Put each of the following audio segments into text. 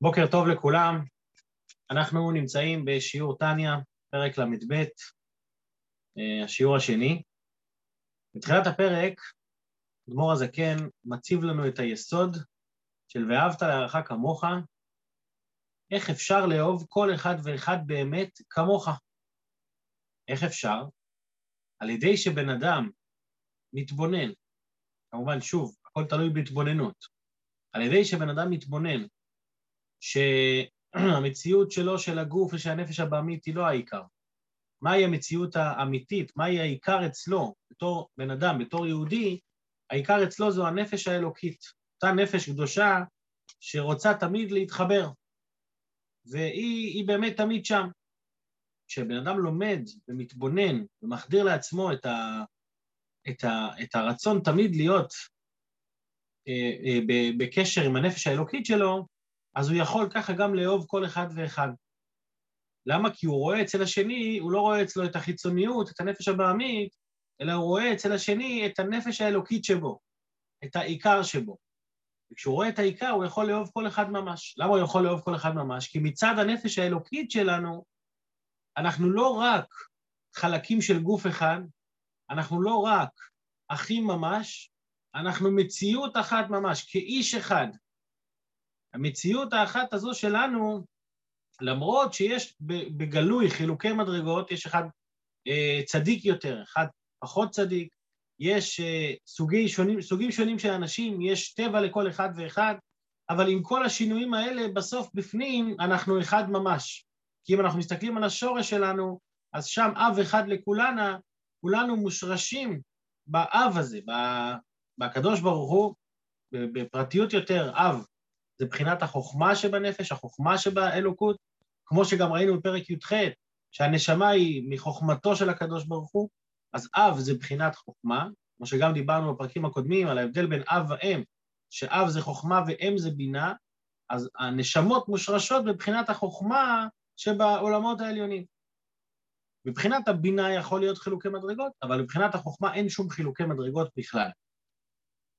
בוקר טוב לכולם, אנחנו נמצאים בשיעור טניה, פרק ל"ב, אה, השיעור השני. בתחילת הפרק, אדמו"ר הזקן מציב לנו את היסוד של ואהבת להערכה כמוך, איך אפשר לאהוב כל אחד ואחד באמת כמוך. איך אפשר? על ידי שבן אדם מתבונן, כמובן, שוב, הכל תלוי בהתבוננות, על ידי שבן אדם מתבונן שהמציאות שלו, של הגוף ושל הנפש הבעמית היא לא העיקר. מהי המציאות האמיתית, מהי העיקר אצלו, בתור בן אדם, בתור יהודי, העיקר אצלו זו הנפש האלוקית, אותה נפש קדושה שרוצה תמיד להתחבר, והיא באמת תמיד שם. כשבן אדם לומד ומתבונן ומחדיר לעצמו את, ה, את, ה, את הרצון תמיד להיות אה, אה, בקשר עם הנפש האלוקית שלו, אז הוא יכול ככה גם לאהוב כל אחד ואחד. למה? כי הוא רואה אצל השני, הוא לא רואה אצלו את החיצוניות, את הנפש הבעמית, אלא הוא רואה אצל השני את הנפש האלוקית שבו, את העיקר שבו. וכשהוא רואה את העיקר, הוא יכול לאהוב כל אחד ממש. למה הוא יכול לאהוב כל אחד ממש? כי מצד הנפש האלוקית שלנו, אנחנו לא רק חלקים של גוף אחד, אנחנו לא רק אחים ממש, אנחנו מציאות אחת ממש, כאיש אחד. המציאות האחת הזו שלנו, למרות שיש בגלוי חילוקי מדרגות, יש אחד אה, צדיק יותר, אחד פחות צדיק, יש אה, סוגי שונים, סוגים שונים של אנשים, יש טבע לכל אחד ואחד, אבל עם כל השינויים האלה, בסוף בפנים אנחנו אחד ממש. כי אם אנחנו מסתכלים על השורש שלנו, אז שם אב אחד לכולנה, כולנו מושרשים באב הזה, בקדוש ברוך הוא, בפרטיות יותר, אב, זה בחינת החוכמה שבנפש, החוכמה שבאלוקות, כמו שגם ראינו בפרק י"ח, שהנשמה היא מחוכמתו של הקדוש ברוך הוא, אז אב זה בחינת חוכמה, כמו שגם דיברנו בפרקים הקודמים על ההבדל בין אב ואם, שאב זה חוכמה ואם זה בינה, אז הנשמות מושרשות בבחינת החוכמה שבעולמות העליונים. מבחינת הבינה יכול להיות חילוקי מדרגות, אבל מבחינת החוכמה אין שום חילוקי מדרגות בכלל.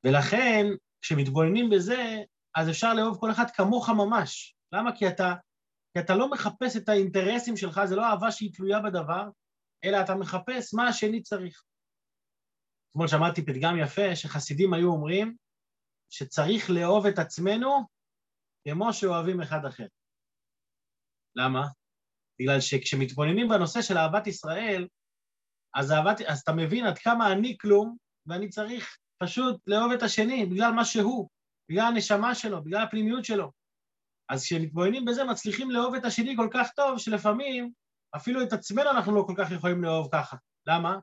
ולכן, כשמתבוננים בזה, אז אפשר לאהוב כל אחד כמוך ממש. למה? כי אתה, כי אתה לא מחפש את האינטרסים שלך, זה לא אהבה שהיא תלויה בדבר, אלא אתה מחפש מה השני צריך. אתמול שמעתי פתגם יפה שחסידים היו אומרים שצריך לאהוב את עצמנו כמו שאוהבים אחד אחר. למה? בגלל שכשמתבוננים בנושא של אהבת ישראל, אז, אהבת, אז אתה מבין עד כמה אני כלום, ואני צריך פשוט לאהוב את השני בגלל מה שהוא. בגלל הנשמה שלו, בגלל הפנימיות שלו. אז כשמתבוננים בזה, מצליחים לאהוב את השני כל כך טוב, שלפעמים אפילו את עצמנו אנחנו לא כל כך יכולים לאהוב ככה. למה?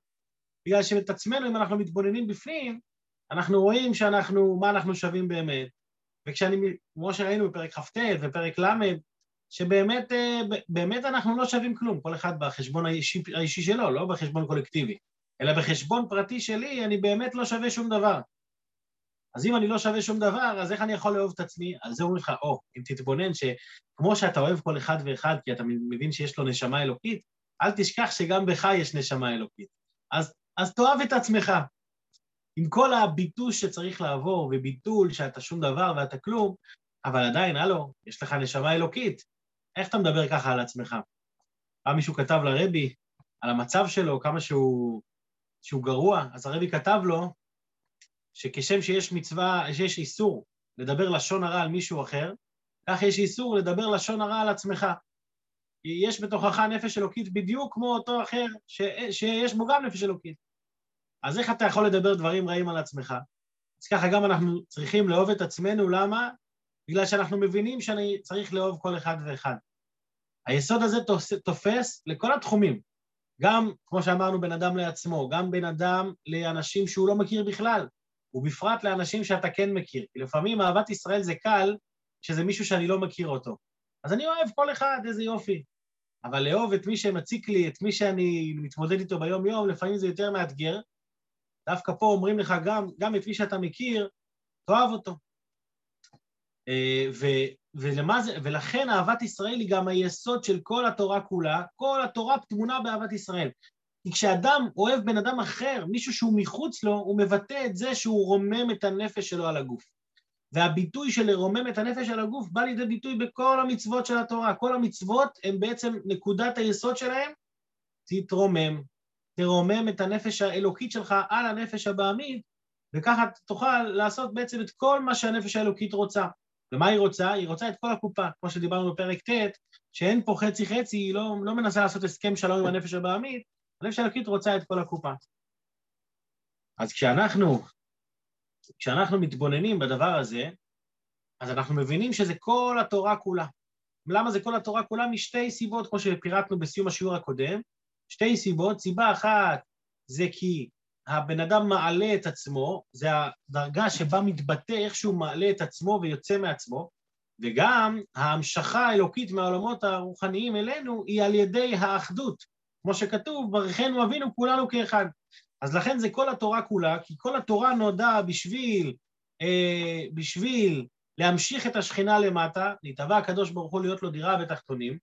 בגלל שאת עצמנו, אם אנחנו מתבוננים בפנים, אנחנו רואים שאנחנו, מה אנחנו שווים באמת. וכשאני, כמו שראינו בפרק כ"ט ופרק ל', שבאמת אה, באמת אנחנו לא שווים כלום, כל אחד בחשבון האישי, האישי שלו, לא בחשבון קולקטיבי, אלא בחשבון פרטי שלי, אני באמת לא שווה שום דבר. אז אם אני לא שווה שום דבר, אז איך אני יכול לאהוב את עצמי? על זה אומרים לך, או, אם תתבונן שכמו שאתה אוהב כל אחד ואחד, כי אתה מבין שיש לו נשמה אלוקית, אל תשכח שגם בך יש נשמה אלוקית. אז, אז תאהב את עצמך. עם כל הביטוש שצריך לעבור, וביטול שאתה שום דבר ואתה כלום, אבל עדיין, הלו, יש לך נשמה אלוקית. איך אתה מדבר ככה על עצמך? פעם מישהו כתב לרבי על המצב שלו, כמה שהוא, שהוא גרוע, אז הרבי כתב לו, שכשם שיש מצווה, שיש איסור לדבר לשון הרע על מישהו אחר, כך יש איסור לדבר לשון הרע על עצמך. יש בתוכך נפש אלוקית בדיוק כמו אותו אחר ש, שיש בו גם נפש אלוקית. אז איך אתה יכול לדבר דברים רעים על עצמך? אז ככה גם אנחנו צריכים לאהוב את עצמנו, למה? בגלל שאנחנו מבינים שאני צריך לאהוב כל אחד ואחד. היסוד הזה תופס לכל התחומים, גם, כמו שאמרנו, בין אדם לעצמו, גם בין אדם לאנשים שהוא לא מכיר בכלל. ובפרט לאנשים שאתה כן מכיר. כי לפעמים אהבת ישראל זה קל כשזה מישהו שאני לא מכיר אותו. אז אני אוהב כל אחד, איזה יופי. אבל לאהוב את מי שמציק לי, את מי שאני מתמודד איתו ביום-יום, לפעמים זה יותר מאתגר. דווקא פה אומרים לך גם, גם את מי שאתה מכיר, תאהב אותו. אה, ו, ולמה זה, ולכן אהבת ישראל היא גם היסוד של כל התורה כולה, כל התורה טמונה באהבת ישראל. כי כשאדם אוהב בן אדם אחר, מישהו שהוא מחוץ לו, הוא מבטא את זה שהוא רומם את הנפש שלו על הגוף. והביטוי של לרומם את הנפש על הגוף בא לידי ביטוי בכל המצוות של התורה. כל המצוות הן בעצם נקודת היסוד שלהן, תתרומם. תרומם את הנפש האלוקית שלך על הנפש הבעמית, וככה תוכל לעשות בעצם את כל מה שהנפש האלוקית רוצה. ומה היא רוצה? היא רוצה את כל הקופה, כמו שדיברנו בפרק ט', שאין פה חצי חצי, היא לא, לא מנסה לעשות הסכם שלום עם הנפש הבעמית, הנפש האלוקית רוצה את כל הקופה. אז כשאנחנו, כשאנחנו מתבוננים בדבר הזה, אז אנחנו מבינים שזה כל התורה כולה. למה זה כל התורה כולה? משתי סיבות, כמו שפירטנו בסיום השיעור הקודם. שתי סיבות, סיבה אחת זה כי הבן אדם מעלה את עצמו, זה הדרגה שבה מתבטא איך שהוא מעלה את עצמו ויוצא מעצמו, וגם ההמשכה האלוקית מהעולמות הרוחניים אלינו היא על ידי האחדות. כמו שכתוב, ברכנו אבינו כולנו כאחד. אז לכן זה כל התורה כולה, כי כל התורה נועדה בשביל, אה, בשביל להמשיך את השכינה למטה, נתבע הקדוש ברוך הוא להיות לו דירה בתחתונים,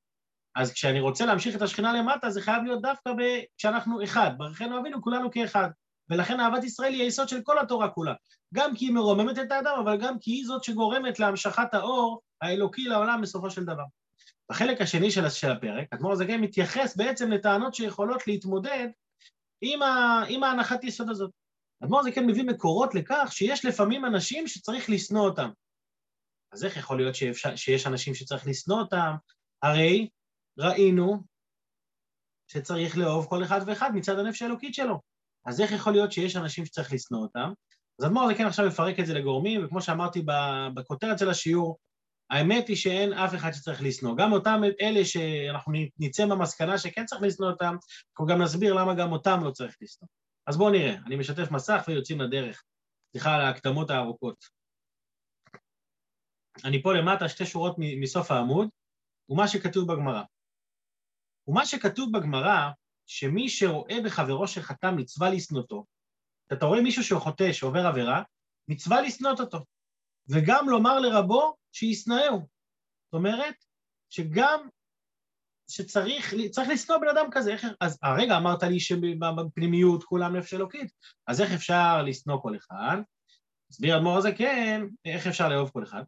אז כשאני רוצה להמשיך את השכינה למטה, זה חייב להיות דווקא. כשאנחנו אחד, ברכנו אבינו כולנו כאחד. ולכן אהבת ישראל היא היסוד של כל התורה כולה. גם כי היא מרוממת את האדם, אבל גם כי היא זאת שגורמת להמשכת האור האלוקי לעולם בסופו של דבר. בחלק השני של, הפרק, אדמו"ר הזקן מתייחס בעצם לטענות שיכולות להתמודד עם, ה, עם ההנחת יסוד הזאת. אדמו"ר הזקן מביא מקורות לכך שיש לפעמים אנשים שצריך לשנוא אותם. אז איך יכול להיות שאפשר, שיש אנשים שצריך לשנוא אותם? הרי ראינו שצריך לאהוב כל אחד ואחד מצד הנפש האלוקית שלו. אז איך יכול להיות שיש אנשים שצריך לשנוא אותם? אז אדמו"ר הזקן עכשיו יפרק את זה לגורמים, וכמו שאמרתי בכותרת של השיעור, האמת היא שאין אף אחד שצריך לשנוא. גם אותם אלה שאנחנו נצא מהמסקנה שכן צריך לשנוא אותם, אנחנו גם נסביר למה גם אותם לא צריך לשנוא. אז בואו נראה, אני משתף מסך ויוצאים לדרך. סליחה על ההקדמות הארוכות. אני פה למטה, שתי שורות מסוף העמוד, ומה שכתוב בגמרא. ומה שכתוב בגמרא, שמי שרואה בחברו שחטא מצווה לשנותו, אתה רואה מישהו שהוא חוטא, שעובר עבירה, מצווה לשנות אותו. וגם לומר לרבו שישנאהו. זאת אומרת, שגם שצריך לשנוא בן אדם כזה, איך, אז הרגע אמרת לי שבפנימיות כולם נפש אלוקית, אז איך אפשר לשנוא כל אחד? מסביר אדמו"ר הזה כן, איך אפשר לאהוב כל אחד?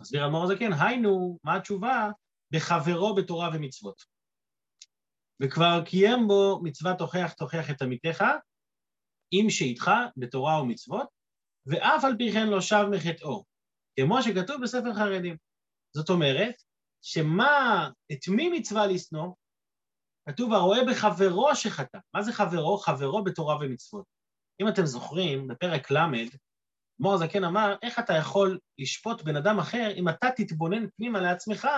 מסביר אדמו"ר הזה כן, היינו, מה התשובה? בחברו בתורה ומצוות. וכבר קיים בו מצוות תוכיח תוכיח את עמיתך, עם שאיתך בתורה ומצוות, ואף על פי כן לא שב מחטאו, כמו שכתוב בספר חרדים. זאת אומרת, שמה, את מי מצווה לשנוא? כתוב הרואה בחברו שחטא. מה זה חברו? חברו בתורה ומצוות. אם אתם זוכרים, בפרק ל', מור זקן אמר, איך אתה יכול לשפוט בן אדם אחר אם אתה תתבונן פנימה לעצמך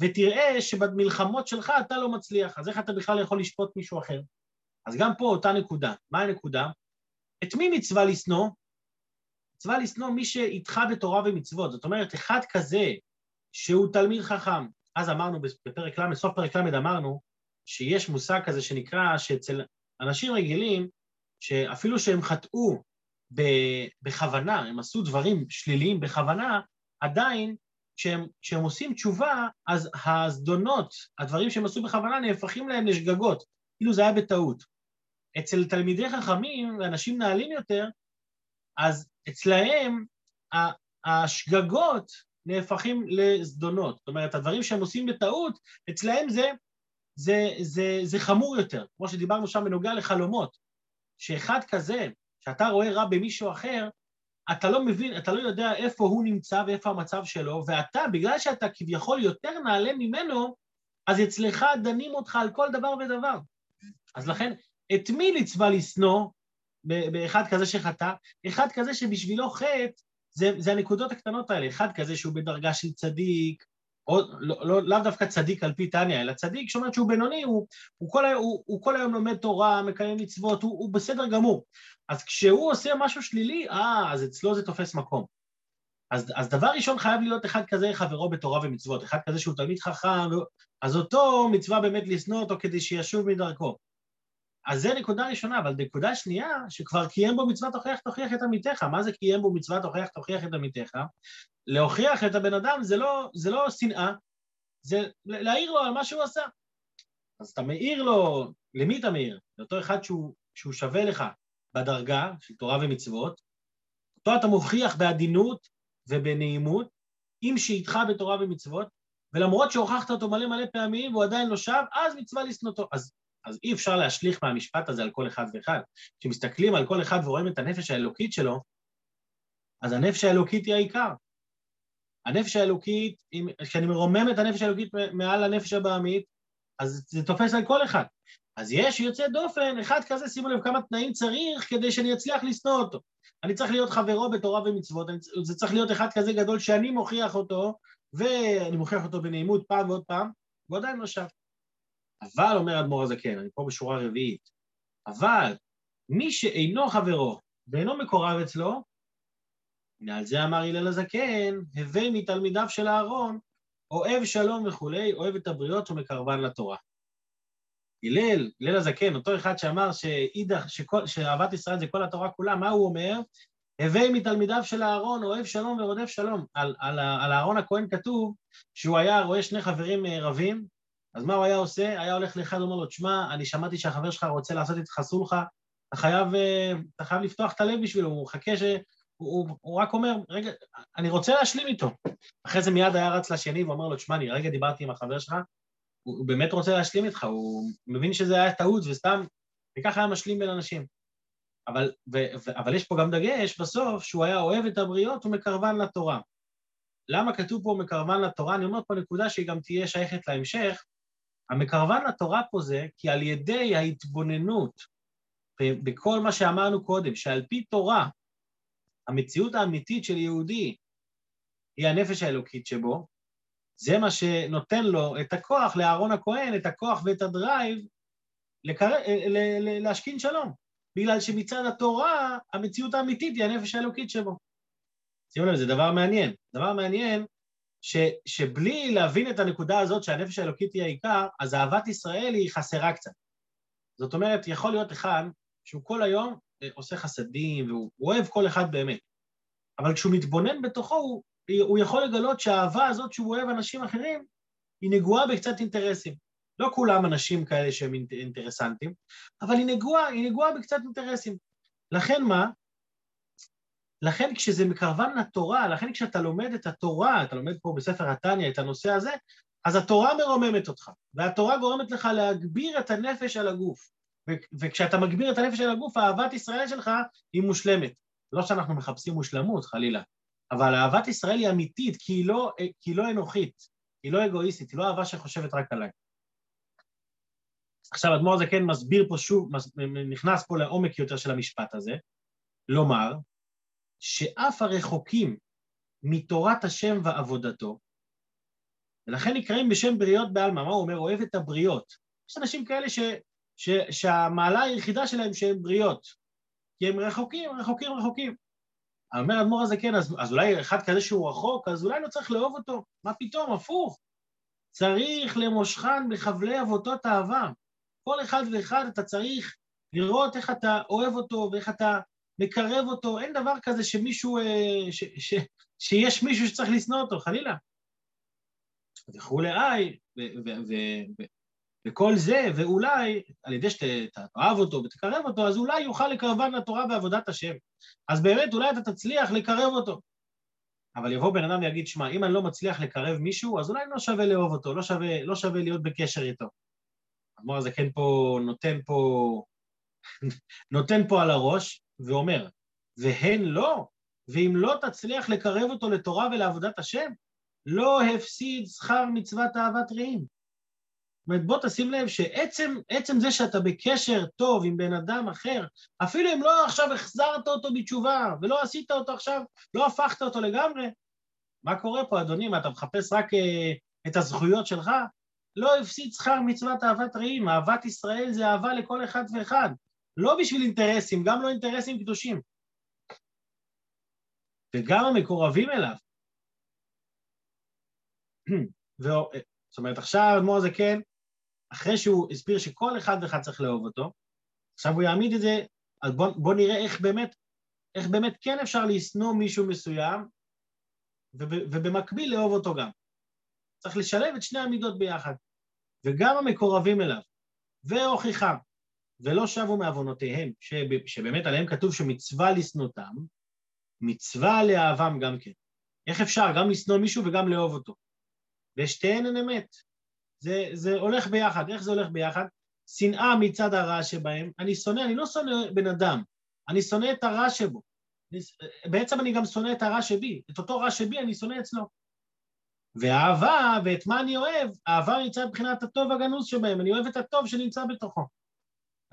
ותראה שבמלחמות שלך אתה לא מצליח, אז איך אתה בכלל יכול לשפוט מישהו אחר? אז גם פה אותה נקודה. מה הנקודה? את מי מצווה לשנוא? מצווה לשנוא מי שאיתך בתורה ומצוות. זאת אומרת, אחד כזה שהוא תלמיד חכם. אז אמרנו בפרק ל', בסוף פרק ל' אמרנו שיש מושג כזה שנקרא שאצל אנשים רגילים, שאפילו שהם חטאו בכוונה, הם עשו דברים שליליים בכוונה, עדיין כשהם, כשהם עושים תשובה, אז הזדונות, הדברים שהם עשו בכוונה, נהפכים להם לשגגות, כאילו זה היה בטעות. אצל תלמידי חכמים ואנשים נעלים יותר, אז אצלהם השגגות נהפכים לזדונות. זאת אומרת, הדברים שהם עושים בטעות, אצלהם זה, זה, זה, זה חמור יותר, כמו שדיברנו שם בנוגע לחלומות, שאחד כזה, שאתה רואה רע במישהו אחר, אתה לא מבין, אתה לא יודע איפה הוא נמצא ואיפה המצב שלו, ואתה, בגלל שאתה כביכול יותר נעלה ממנו, אז אצלך דנים אותך על כל דבר ודבר. אז לכן, את מי לצווה לשנוא באחד כזה שחטא? אחד כזה שבשבילו חטא זה, זה הנקודות הקטנות האלה, אחד כזה שהוא בדרגה של צדיק, או לא, לא, לאו דווקא צדיק על פי טניה, אלא צדיק שאומר שהוא בינוני, הוא, הוא, כל, הוא, הוא כל היום לומד תורה, מקיים מצוות, הוא, הוא בסדר גמור. אז כשהוא עושה משהו שלילי, אה, אז אצלו זה תופס מקום. אז, אז דבר ראשון חייב להיות אחד כזה חברו בתורה ומצוות, אחד כזה שהוא תלמיד חכם, אז אותו מצווה באמת לשנוא אותו כדי שישוב מדרכו. אז זה נקודה ראשונה, אבל נקודה שנייה, שכבר קיים בו מצוות תוכיח תוכיח את עמיתך. מה זה קיים בו מצוות תוכיח תוכיח את עמיתך? להוכיח את הבן אדם זה לא, זה לא שנאה, זה להעיר לו על מה שהוא עשה. אז אתה מעיר לו, למי אתה מעיר? לאותו אחד שהוא, שהוא שווה לך בדרגה של תורה ומצוות, אותו אתה מוכיח בעדינות ובנעימות, עם שאיתך בתורה ומצוות, ולמרות שהוכחת אותו מלא מלא פעמים והוא עדיין לא שב, אז מצווה לשנותו. אז, אז אי אפשר להשליך מהמשפט הזה על כל אחד ואחד. כשמסתכלים על כל אחד ורואים את הנפש האלוקית שלו, אז הנפש האלוקית היא העיקר. הנפש האלוקית, כשאני מרומם את הנפש האלוקית מעל הנפש הבעמית, אז זה תופס על כל אחד. אז יש יוצא דופן, אחד כזה, שימו לב כמה תנאים צריך כדי שאני אצליח לשנוא אותו. אני צריך להיות חברו בתורה ומצוות, זה צריך להיות אחד כזה גדול שאני מוכיח אותו, ואני מוכיח אותו בנעימות פעם ועוד פעם, והוא עדיין לא שב. אבל, אומר אדמו"ר הזקן, אני פה בשורה רביעית, אבל מי שאינו חברו ואינו מקורב אצלו, הנה על זה אמר הלל הזקן, הווי מתלמידיו של אהרון, אוהב שלום וכולי, אוהב את הבריות ומקרבן לתורה. הלל, הלל הזקן, אותו אחד שאמר שאידך, שכל, שאהבת ישראל זה כל התורה כולה, מה הוא אומר? הווי מתלמידיו של אהרון, אוהב שלום ורודף שלום. על, על, על אהרון הכהן כתוב שהוא היה רואה שני חברים אה, רבים, אז מה הוא היה עושה? היה הולך לאחד ואומר לו, תשמע, אני שמעתי שהחבר שלך רוצה לעשות איתך סולחה, אתה חייב, אה, אתה חייב לפתוח את הלב בשבילו, הוא מחכה ש... הוא, הוא, הוא רק אומר, רגע, אני רוצה להשלים איתו. אחרי זה מיד היה רץ לשני ואומר לו, תשמע, אני רגע דיברתי עם החבר שלך, הוא, הוא באמת רוצה להשלים איתך, הוא מבין שזה היה טעות וסתם, וככה היה משלים בין אנשים. אבל, ו, ו, אבל יש פה גם דגש בסוף, שהוא היה אוהב את הבריות ומקרבן לתורה. למה כתוב פה מקרבן לתורה? אני אומר פה נקודה שהיא גם תהיה שייכת להמשך. המקרבן לתורה פה זה כי על ידי ההתבוננות בכל מה שאמרנו קודם, שעל פי תורה המציאות האמיתית של יהודי היא הנפש האלוקית שבו, זה מה שנותן לו את הכוח, לאהרון הכהן, את הכוח ואת הדרייב לקר... להשכין שלום. בגלל שמצד התורה, המציאות האמיתית היא הנפש האלוקית שבו. שימו לב, זה דבר מעניין. דבר מעניין ש, שבלי להבין את הנקודה הזאת שהנפש האלוקית היא העיקר, אז אהבת ישראל היא חסרה קצת. זאת אומרת, יכול להיות אחד שהוא כל היום עושה חסדים, והוא אוהב כל אחד באמת. אבל כשהוא מתבונן בתוכו, הוא, הוא יכול לגלות שהאהבה הזאת שהוא אוהב אנשים אחרים, היא נגועה בקצת אינטרסים. לא כולם אנשים כאלה שהם אינטרסנטים, אבל היא נגועה, היא נגועה בקצת אינטרסים. לכן מה? לכן כשזה מקרבן לתורה, לכן כשאתה לומד את התורה, אתה לומד פה בספר התניא את הנושא הזה, אז התורה מרוממת אותך, והתורה גורמת לך להגביר את הנפש על הגוף. וכשאתה מגביר את הנפש של הגוף, אהבת ישראל שלך היא מושלמת. לא שאנחנו מחפשים מושלמות, חלילה, אבל אהבת ישראל היא אמיתית, כי היא לא, כי היא לא אנוכית, היא לא אגואיסטית, היא לא אהבה שחושבת רק עליי. עכשיו, אדמו"ר זה כן מסביר פה שוב, נכנס פה לעומק יותר של המשפט הזה, לומר שאף הרחוקים מתורת השם ועבודתו, ולכן נקראים בשם בריות בעלמא, מה הוא אומר? אוהב את הבריות. יש אנשים כאלה ש, ש, שהמעלה היחידה שלהם שהם בריות, כי הם רחוקים, רחוקים, רחוקים. אומר האדמו"ר הזה, כן, אז, אז אולי אחד כזה שהוא רחוק, אז אולי לא צריך לאהוב אותו. מה פתאום, הפוך. צריך למושכן בחבלי אבותות אהבה. כל אחד ואחד אתה צריך לראות איך אתה אוהב אותו ואיך אתה מקרב אותו. אין דבר כזה שמישהו, אה, ש, ש, שיש מישהו שצריך לשנוא אותו, חלילה. וכולי איי, וכל זה, ואולי על ידי שתאהב אותו ותקרב אותו, אז אולי יוכל לקרבן לתורה בעבודת השם. אז באמת, אולי אתה תצליח לקרב אותו. אבל יבוא בן אדם ויגיד, שמע, אם אני לא מצליח לקרב מישהו, אז אולי לא שווה לאהוב אותו, לא שווה, לא שווה להיות בקשר איתו. אמר זה כן פה, נותן פה, נותן פה על הראש, ואומר, והן לא, ואם לא תצליח לקרב אותו לתורה ולעבודת השם, לא הפסיד שכר מצוות אהבת רעים. זאת אומרת, בוא תשים לב שעצם זה שאתה בקשר טוב עם בן אדם אחר, אפילו אם לא עכשיו החזרת אותו בתשובה, ולא עשית אותו עכשיו, לא הפכת אותו לגמרי, מה קורה פה, אדוני? מה, אתה מחפש רק uh, את הזכויות שלך? לא הפסיד שכר מצוות אהבת רעים, אהבת ישראל זה אהבה לכל אחד ואחד. לא בשביל אינטרסים, גם לא אינטרסים קדושים. וגם המקורבים אליו. זאת אומרת, עכשיו אדמו"ר זה כן, אחרי שהוא הסביר שכל אחד ואחד צריך לאהוב אותו, עכשיו הוא יעמיד את זה, אז בוא, בוא נראה איך באמת, איך באמת כן אפשר לשנוא מישהו מסוים, וב, ובמקביל לאהוב אותו גם. צריך לשלב את שני המידות ביחד. וגם המקורבים אליו, והוכיחם, ולא שבו מעוונותיהם, שבאמת עליהם כתוב שמצווה לשנותם, מצווה לאהבם גם כן. איך אפשר גם לשנוא מישהו וגם לאהוב אותו? ושתיהן הן אמת. זה, זה הולך ביחד. איך זה הולך ביחד? שנאה מצד הרע שבהם. אני שונא, אני לא שונא בן אדם, אני שונא את הרע שבו. בעצם אני גם שונא את הרע שבי. את אותו רע שבי אני שונא אצלו. ואהבה, ואת מה אני אוהב? אהבה נמצא מבחינת הטוב הגנוז שבהם, אני אוהב את הטוב שנמצא בתוכו.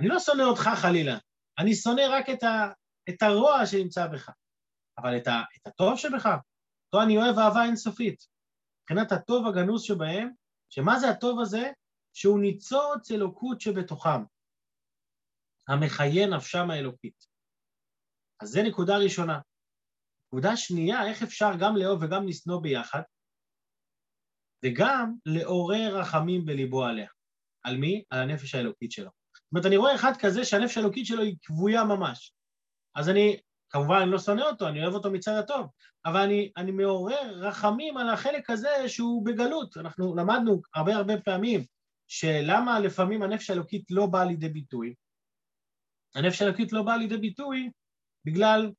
אני לא שונא אותך חלילה, אני שונא רק את, ה, את הרוע שנמצא בך, אבל את, ה, את הטוב שבך, אותו אני אוהב אהבה אינסופית. מבחינת הטוב הגנוז שבהם, שמה זה הטוב הזה? שהוא ניצוץ אלוקות שבתוכם, המחיה נפשם האלוקית. אז זה נקודה ראשונה. נקודה שנייה, איך אפשר גם לאהוב וגם לשנוא ביחד? וגם לעורר רחמים בליבו עליה. על מי? על הנפש האלוקית שלו. זאת אומרת, אני רואה אחד כזה שהנפש האלוקית שלו היא כבויה ממש. אז אני, כמובן אני לא שונא אותו, אני אוהב אותו מצד הטוב, אבל אני, אני מעורר רחמים על החלק הזה שהוא בגלות. אנחנו למדנו הרבה הרבה פעמים שלמה לפעמים הנפש האלוקית לא באה לידי ביטוי. הנפש האלוקית לא באה לידי ביטוי בגלל,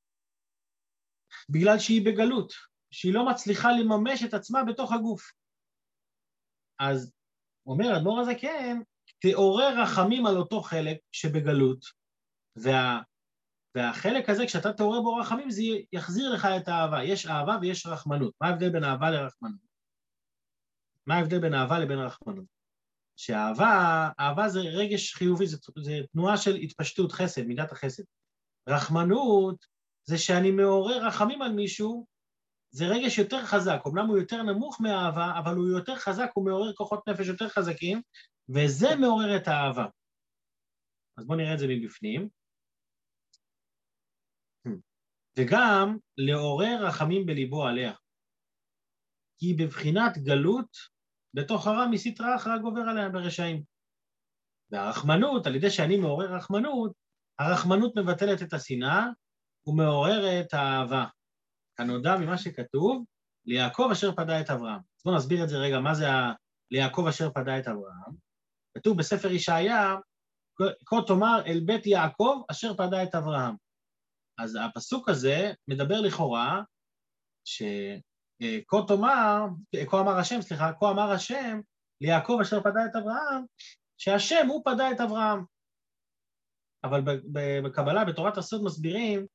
בגלל שהיא בגלות, שהיא לא מצליחה לממש את עצמה בתוך הגוף. אז אומר אדמו"ר הזקן, כן, תעורר רחמים על אותו חלק שבגלות, וה, והחלק הזה, כשאתה תעורר בו רחמים, זה יחזיר לך את האהבה. יש אהבה ויש רחמנות. מה ההבדל בין אהבה לרחמנות? מה ההבדל בין אהבה לבין רחמנות? שאהבה, אהבה זה רגש חיובי, זה, זה תנועה של התפשטות, חסד, מידת החסד. רחמנות זה שאני מעורר רחמים על מישהו זה רגש יותר חזק, אמנם הוא יותר נמוך מהאהבה, אבל הוא יותר חזק, הוא מעורר כוחות נפש יותר חזקים, וזה מעורר את האהבה. אז בואו נראה את זה מבפנים. וגם לעורר רחמים בליבו עליה. כי בבחינת גלות, בתוך הרע מסתרא אחרא גובר עליה ברשעים. והרחמנות, על ידי שאני מעורר רחמנות, הרחמנות מבטלת את השנאה ומעוררת האהבה. כנודע ממה שכתוב, ליעקב אשר פדה את אברהם. אז בואו נסביר את זה רגע, מה זה ה... ליעקב אשר פדה את אברהם. כתוב בספר ישעיה, כה תאמר אל בית יעקב אשר פדה את אברהם. אז הפסוק הזה מדבר לכאורה, שכה תאמר, כה אמר השם, סליחה, כה אמר השם ליעקב אשר פדה את אברהם, שהשם הוא פדה את אברהם. אבל בקבלה, בתורת הסוד מסבירים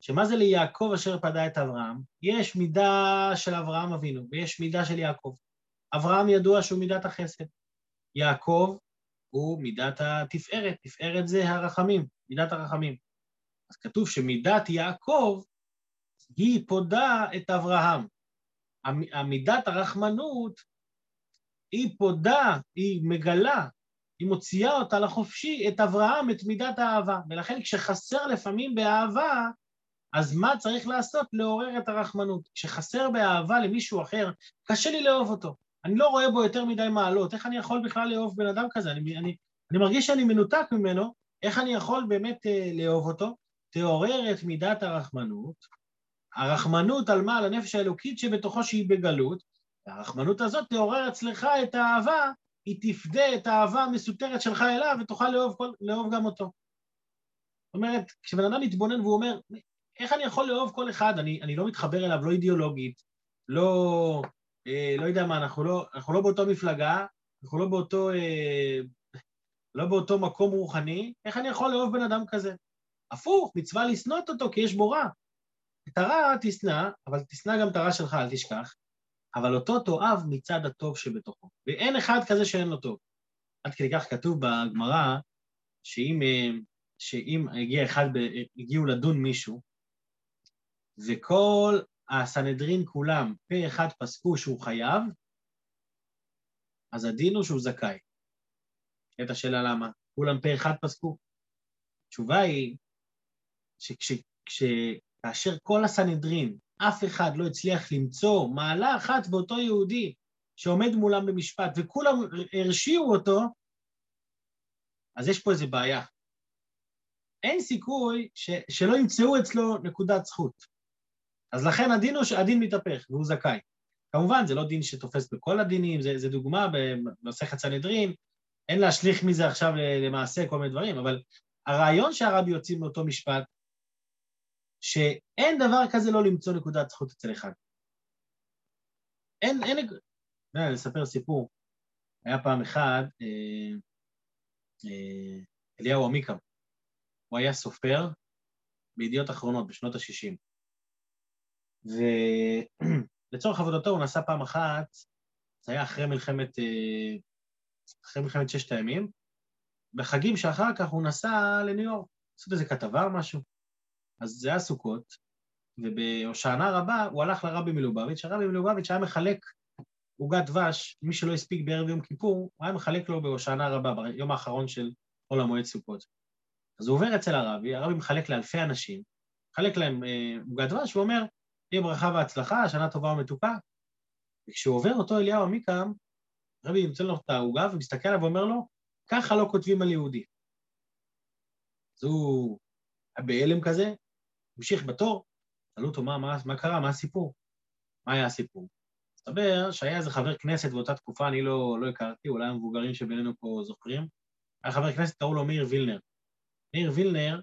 שמה זה ליעקב אשר פדה את אברהם? יש מידה של אברהם אבינו ויש מידה של יעקב. אברהם ידוע שהוא מידת החסד. יעקב הוא מידת התפארת, תפארת זה הרחמים, מידת הרחמים. אז כתוב שמידת יעקב היא פודה את אברהם. המידת הרחמנות היא פודה, היא מגלה, היא מוציאה אותה לחופשי, את אברהם, את מידת האהבה. ולכן כשחסר לפעמים באהבה, אז מה צריך לעשות? לעורר את הרחמנות. כשחסר באהבה למישהו אחר, קשה לי לאהוב אותו. אני לא רואה בו יותר מדי מעלות, איך אני יכול בכלל לאהוב בן אדם כזה? אני, אני, אני מרגיש שאני מנותק ממנו, איך אני יכול באמת אה, לאהוב אותו? תעורר את מידת הרחמנות, הרחמנות על מה? על הנפש האלוקית שבתוכו שהיא בגלות, והרחמנות הזאת תעורר אצלך את האהבה, היא תפדה את האהבה המסותרת שלך אליו ותוכל לאהוב, כל, לאהוב גם אותו. זאת אומרת, כשבן אדם מתבונן והוא אומר, איך אני יכול לאהוב כל אחד? אני, אני לא מתחבר אליו, לא אידיאולוגית, לא, אה, לא יודע מה, אנחנו לא, אנחנו לא באותו מפלגה, אנחנו לא באותו, אה, לא באותו מקום רוחני, איך אני יכול לאהוב בן אדם כזה? הפוך, מצווה לשנוא אותו כי יש בו רע. את הרע תשנא, אבל תשנא גם את הרע שלך, אל תשכח, אבל אותו תאהב מצד הטוב שבתוכו. ואין אחד כזה שאין לו טוב. עד כדי כך כתוב בגמרא, שאם, אה, שאם הגיע אחד, הגיעו לדון מישהו, וכל הסנהדרין כולם פה אחד פסקו שהוא חייב, אז הדין הוא שהוא זכאי. את השאלה למה. כולם פה אחד פסקו. התשובה היא שכאשר כל הסנהדרין, אף אחד לא הצליח למצוא מעלה אחת באותו יהודי שעומד מולם במשפט, וכולם הרשיעו אותו, אז יש פה איזו בעיה. אין סיכוי ש, שלא ימצאו אצלו נקודת זכות. אז לכן הדין הוא שהדין מתהפך והוא זכאי. כמובן, זה לא דין שתופס בכל הדינים, זה, זה דוגמה במסכת סנהדרין, אין להשליך מזה עכשיו למעשה כל מיני דברים, אבל הרעיון שהרבי יוצאים מאותו משפט, שאין דבר כזה לא למצוא נקודת זכות אצל אחד. אין, אין, אני אספר סיפור. היה פעם אחד, אה, אה, אליהו עמיקם, הוא היה סופר בידיעות אחרונות בשנות ה-60. ולצורך עבודתו הוא נסע פעם אחת, זה היה אחרי מלחמת, אה, אחרי מלחמת ששת הימים, בחגים שאחר כך הוא נסע לניו יורק, לעשות איזה כתבה או משהו. אז זה היה סוכות, ובהושענא רבה הוא הלך לרבי מלובביץ', הרבי מלובביץ' היה מחלק עוגת דבש, מי שלא הספיק בערב יום כיפור, הוא היה מחלק לו בהושענא רבה, ביום האחרון של חול המועד סוכות. אז הוא עובר אצל הרבי, הרבי מחלק לאלפי אנשים, מחלק להם אה, עוגת דבש, הוא אומר, תהיה ברכה והצלחה, שנה טובה ומתוקה. וכשהוא עובר אותו אליהו עמיקם, הרבי ימצא לו את העוגה ומסתכל עליו ואומר לו, ככה לא כותבים על יהודי. אז הוא היה בהלם כזה, המשיך בתור, שאלו אותו מה, מה, מה קרה, מה הסיפור? מה היה הסיפור? מסתבר שהיה איזה חבר כנסת באותה תקופה, אני לא, לא הכרתי, אולי המבוגרים שבינינו פה זוכרים, היה חבר כנסת, קראו לו מאיר וילנר. מאיר וילנר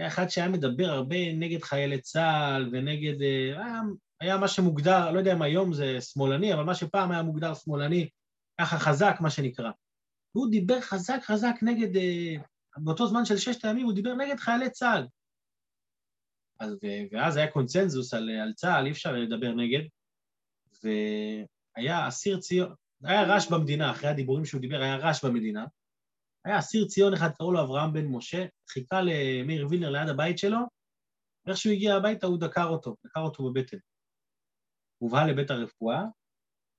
אחד שהיה מדבר הרבה נגד חיילי צה"ל ונגד... אה, היה, היה מה שמוגדר, לא יודע אם היום זה שמאלני, אבל מה שפעם היה מוגדר שמאלני, ככה חזק, מה שנקרא. והוא דיבר חזק חזק נגד... אה, באותו זמן של ששת הימים הוא דיבר נגד חיילי צה"ל. אז, ואז היה קונצנזוס על, על צה"ל, אי אפשר לדבר נגד, והיה אסיר ציון, היה רעש במדינה, אחרי הדיבורים שהוא דיבר, היה רעש במדינה. היה אסיר ציון אחד, קראו לו אברהם בן משה, חיכה למאיר וילנר ליד הבית שלו, ואיך שהוא הגיע הביתה הוא דקר אותו, דקר אותו בבטן. הובא לבית הרפואה,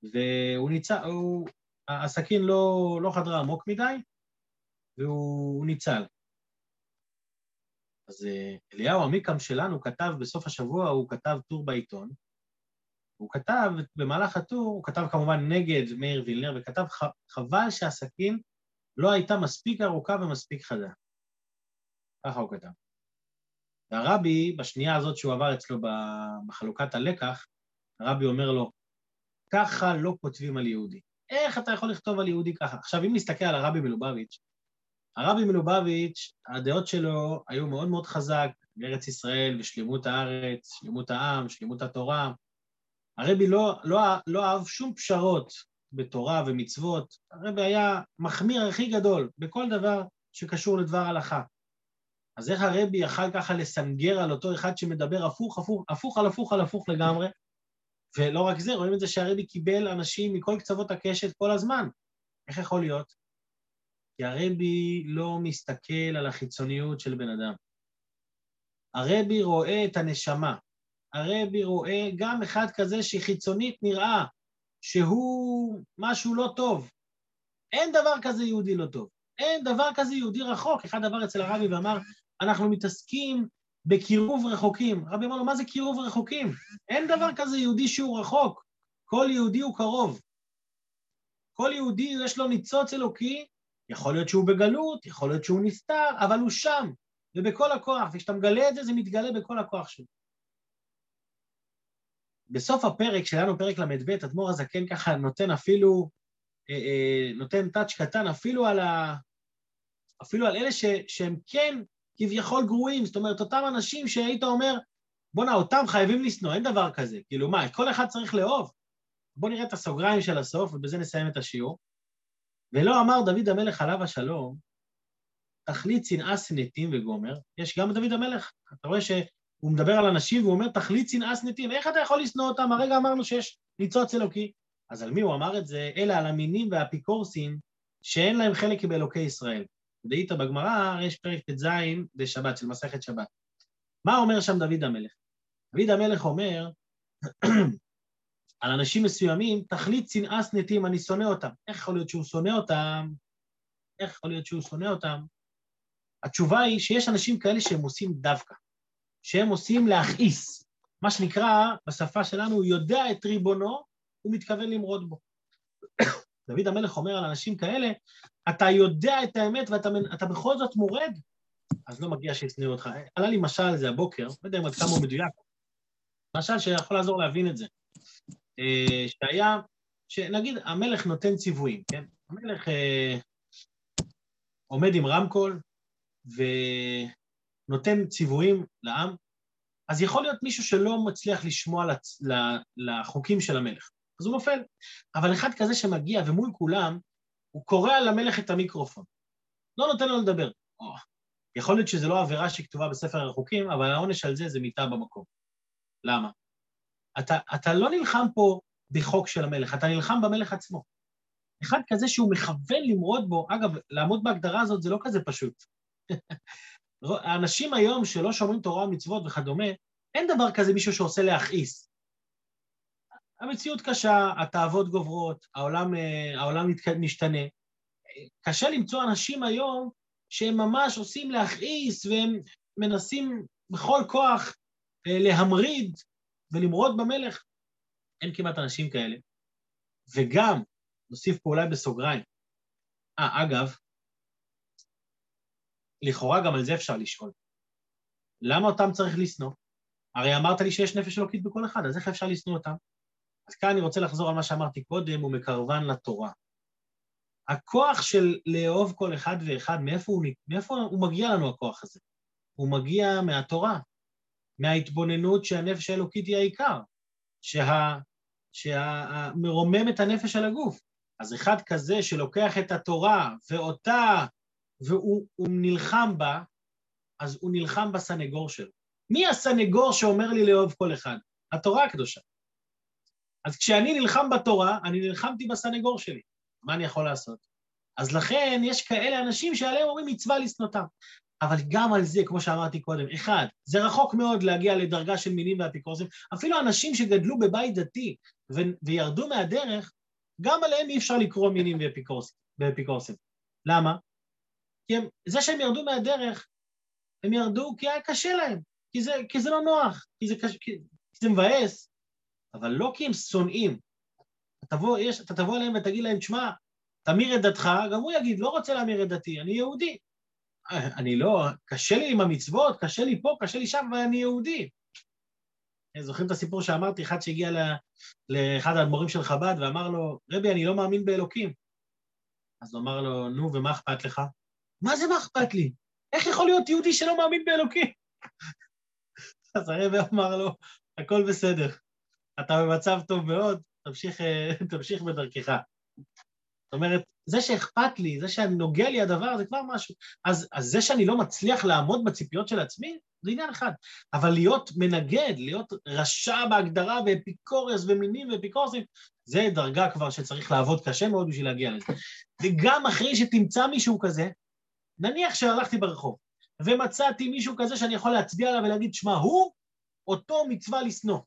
והוא ניצל, הוא, הסכין לא, לא חדרה עמוק מדי, והוא ניצל. אז אה, אליהו עמיקם שלנו כתב בסוף השבוע, הוא כתב טור בעיתון, הוא כתב, במהלך הטור, הוא כתב כמובן נגד מאיר וילנר, וכתב חבל שהסכין לא הייתה מספיק ארוכה ומספיק חדה. ככה הוא כתב. והרבי, בשנייה הזאת שהוא עבר אצלו בחלוקת הלקח, הרבי אומר לו, ככה לא כותבים על יהודי. איך אתה יכול לכתוב על יהודי ככה? עכשיו, אם נסתכל על הרבי מלובביץ', הרבי מלובביץ', הדעות שלו היו מאוד מאוד חזק בארץ ישראל, בשלמות הארץ, שלמות העם, שלמות התורה. הרבי לא, לא, לא אהב שום פשרות בתורה ומצוות. הרבי היה מחמיר הכי גדול בכל דבר שקשור לדבר הלכה. אז איך הרבי יכל ככה לסנגר על אותו אחד שמדבר הפוך, הפוך, הפוך על הפוך על הפוך לגמרי? ולא רק זה, רואים את זה שהרבי קיבל אנשים מכל קצוות הקשת כל הזמן. איך יכול להיות? כי הרבי לא מסתכל על החיצוניות של בן אדם. הרבי רואה את הנשמה. הרבי רואה גם אחד כזה שחיצונית נראה שהוא משהו לא טוב. אין דבר כזה יהודי לא טוב. אין דבר כזה יהודי רחוק. אחד עבר אצל הרבי ואמר, אנחנו מתעסקים בקירוב רחוקים. הרבי אמר לו, מה זה קירוב רחוקים? אין דבר כזה יהודי שהוא רחוק. כל יהודי הוא קרוב. כל יהודי יש לו ניצוץ אלוקי יכול להיות שהוא בגלות, יכול להיות שהוא נסתר, אבל הוא שם, ובכל הכוח, וכשאתה מגלה את זה, זה מתגלה בכל הכוח שלו. בסוף הפרק שלנו, פרק ל"ב, אדמו"ר הזקן ככה נותן אפילו, אה, אה, נותן טאץ' קטן אפילו על, ה, אפילו על אלה ש, שהם כן כביכול גרועים, זאת אומרת, אותם אנשים שהיית אומר, בואנה, אותם חייבים לשנוא, אין דבר כזה. כאילו, מה, כל אחד צריך לאהוב? בואו נראה את הסוגריים של הסוף, ובזה נסיים את השיעור. ולא אמר דוד המלך עליו השלום, תכלית שנאה שנאתים וגומר, יש גם דוד המלך, אתה רואה שהוא מדבר על אנשים והוא אומר תכלית שנאה שנאתים, איך אתה יכול לשנוא אותם? הרגע אמרנו שיש ניצוץ אלוקי. אז על מי הוא אמר את זה? אלא על המינים והאפיקורסים שאין להם חלק באלוקי ישראל. דאית בגמרא, יש פרק ט"ז בשבת, של מסכת שבת. מה אומר שם דוד המלך? דוד המלך אומר, על אנשים מסוימים, תכלית שנאה שנאתים, אני שונא אותם. איך יכול להיות שהוא שונא אותם? איך יכול להיות שהוא שונא אותם? התשובה היא שיש אנשים כאלה שהם עושים דווקא, שהם עושים להכעיס. מה שנקרא, בשפה שלנו, הוא יודע את ריבונו, הוא מתכוון למרוד בו. דוד המלך אומר על אנשים כאלה, אתה יודע את האמת ואתה בכל זאת מורד, אז לא מגיע שישנאו אותך. עלה לי משל על זה הבוקר, לא יודע אם עד כמה הוא מדויק, משל שיכול לעזור להבין את זה. אה, שהיה, שנגיד המלך נותן ציוויים, כן? המלך אה, עומד עם רמקול ונותן ציוויים לעם, אז יכול להיות מישהו שלא מצליח לשמוע לצ... לחוקים של המלך. אז הוא נופל. אבל אחד כזה שמגיע ומול כולם, הוא קורע למלך את המיקרופון. לא נותן לו לדבר. Oh. יכול להיות שזו לא עבירה שכתובה בספר החוקים, אבל העונש על זה זה מיטה במקום. למה? אתה, אתה לא נלחם פה בחוק של המלך, אתה נלחם במלך עצמו. אחד כזה שהוא מכוון למרוד בו, אגב, לעמוד בהגדרה הזאת זה לא כזה פשוט. האנשים היום שלא שומרים תורה ומצוות וכדומה, אין דבר כזה מישהו שעושה להכעיס. המציאות קשה, התאוות גוברות, העולם, אה, העולם משתנה. קשה למצוא אנשים היום שהם ממש עושים להכעיס והם מנסים בכל כוח אה, להמריד ולמרוד במלך. אין כמעט אנשים כאלה. וגם, נוסיף פה אולי בסוגריים, אה, אגב, לכאורה גם על זה אפשר לשאול. למה אותם צריך לשנוא? הרי אמרת לי שיש נפש אלוקית בכל אחד, אז איך אפשר לשנוא אותם? אז כאן אני רוצה לחזור על מה שאמרתי קודם, הוא מקרבן לתורה. הכוח של לאהוב כל אחד ואחד, מאיפה הוא, מאיפה הוא מגיע לנו הכוח הזה? הוא מגיע מהתורה, מההתבוננות שהנפש האלוקית היא העיקר, שה, שמרומם את הנפש על הגוף. אז אחד כזה שלוקח את התורה ואותה, והוא נלחם בה, אז הוא נלחם בסנגור שלו. מי הסנגור שאומר לי לאהוב כל אחד? התורה הקדושה. אז כשאני נלחם בתורה, אני נלחמתי בסנגור שלי. מה אני יכול לעשות? אז לכן יש כאלה אנשים שעליהם אומרים מצווה לשנותם. אבל גם על זה, כמו שאמרתי קודם, אחד, זה רחוק מאוד להגיע לדרגה של מינים ואפיקורסים. אפילו אנשים שגדלו בבית דתי ו- וירדו מהדרך, גם עליהם אי אפשר לקרוא מינים ואפיקורסים. למה? כי הם, זה שהם ירדו מהדרך, הם ירדו כי היה קשה להם, כי זה, כי זה לא נוח, כי זה, קש, כי, כי זה מבאס, אבל לא כי הם שונאים. אתה תבוא, יש, אתה תבוא אליהם ותגיד להם, שמע, תמיר את דתך, גם הוא יגיד, לא רוצה להמיר את דתי, אני יהודי. אני לא, קשה לי עם המצוות, קשה לי פה, קשה לי שם, אבל אני יהודי. זוכרים את הסיפור שאמרתי, אחד שהגיע לאחד האדמו"רים של חב"ד ואמר לו, רבי, אני לא מאמין באלוקים. אז הוא אמר לו, נו, ומה אכפת לך? מה זה מה אכפת לי? איך יכול להיות יהודי שלא מאמין באלוקים? אז הרבי אמר לו, הכל בסדר, אתה במצב טוב מאוד, תמשיך, תמשיך בדרכך. זאת אומרת, זה שאכפת לי, זה שנוגע לי הדבר, זה כבר משהו. אז, אז זה שאני לא מצליח לעמוד בציפיות של עצמי, זה עניין אחד. אבל להיות מנגד, להיות רשע בהגדרה ואפיקוריוס ומינים ואפיקורסים, זה דרגה כבר שצריך לעבוד קשה מאוד בשביל להגיע לזה. וגם אחרי שתמצא מישהו כזה, נניח שהלכתי ברחוב, ומצאתי מישהו כזה שאני יכול להצביע עליו ולהגיד, שמע, הוא, אותו מצווה לשנוא.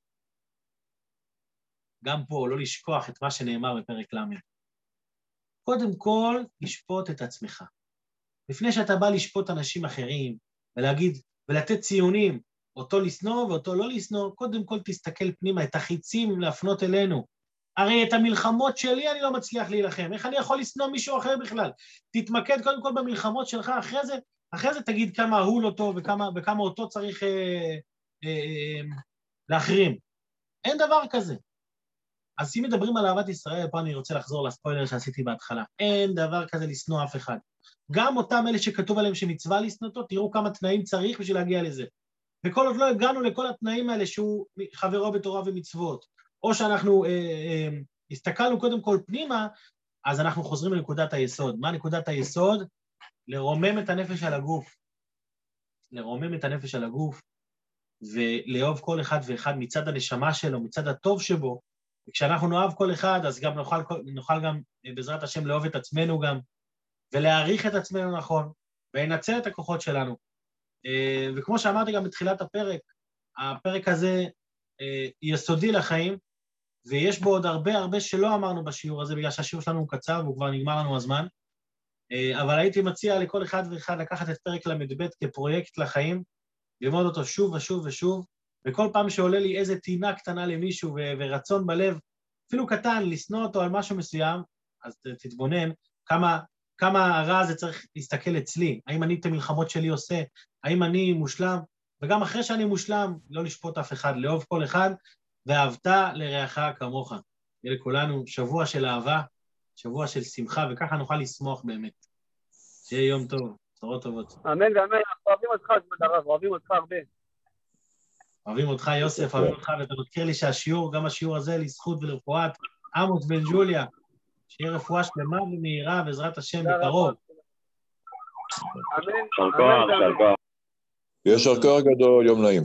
גם פה, לא לשכוח את מה שנאמר בפרק ל'. קודם כל, לשפוט את עצמך. לפני שאתה בא לשפוט אנשים אחרים ולהגיד, ולתת ציונים, אותו לשנוא ואותו לא לשנוא, קודם כל תסתכל פנימה, את החיצים להפנות אלינו. הרי את המלחמות שלי אני לא מצליח להילחם, איך אני יכול לשנוא מישהו אחר בכלל? תתמקד קודם כל במלחמות שלך, אחרי זה, אחרי זה תגיד כמה הוא לא טוב וכמה, וכמה אותו צריך אה, אה, אה, להחרים. אין דבר כזה. אז אם מדברים על אהבת ישראל, פה אני רוצה לחזור לספוילר שעשיתי בהתחלה. אין דבר כזה לשנוא אף אחד. גם אותם אלה שכתוב עליהם שמצווה לשנוא אותו, תראו כמה תנאים צריך בשביל להגיע לזה. וכל עוד לא הגענו לכל התנאים האלה שהוא חברו בתורה ומצוות, או שאנחנו אה, אה, הסתכלנו קודם כל פנימה, אז אנחנו חוזרים לנקודת היסוד. מה נקודת היסוד? לרומם את הנפש על הגוף. לרומם את הנפש על הגוף, ולאהוב כל אחד ואחד מצד הנשמה שלו, מצד הטוב שבו, וכשאנחנו נאהב כל אחד, אז גם נוכל, נוכל גם, בעזרת השם, לאהוב את עצמנו גם, ולהעריך את עצמנו נכון, ולנצל את הכוחות שלנו. אה, וכמו שאמרתי גם בתחילת הפרק, הפרק הזה אה, יסודי לחיים, ויש בו עוד הרבה הרבה שלא אמרנו בשיעור הזה, בגלל שהשיעור שלנו הוא קצר והוא כבר נגמר לנו הזמן. אה, אבל הייתי מציע לכל אחד ואחד לקחת את פרק ל"ב כפרויקט לחיים, ללמוד אותו שוב ושוב ושוב, וכל פעם שעולה לי איזה טינה קטנה למישהו ו- ורצון בלב, אפילו קטן, לשנוא אותו על משהו מסוים, אז תתבונן כמה, כמה רע זה צריך להסתכל אצלי. האם אני את המלחמות שלי עושה? האם אני מושלם? וגם אחרי שאני מושלם, לא לשפוט אף אחד, לאהוב כל אחד, ואהבת לרעך כמוך. יהיה לכולנו שבוע של אהבה, שבוע של שמחה, וככה נוכל לשמוח באמת. שיהיה יום טוב, בשורות טובות. אמן ואמן, אנחנו אוהבים אותך, כבוד הרב, אוהבים אותך הרבה. אוהבים אותך, יוסף, אוהבים אותך, ואתה מזכיר לי שהשיעור, גם השיעור הזה, לזכות ולרפואת עמוס בן ג'וליה, שיהיה רפואה שלמה ומהירה בעזרת השם בקרוב. אמן. יישר כוח, אמן. כוח. יישר כוח גדול, יום נעים.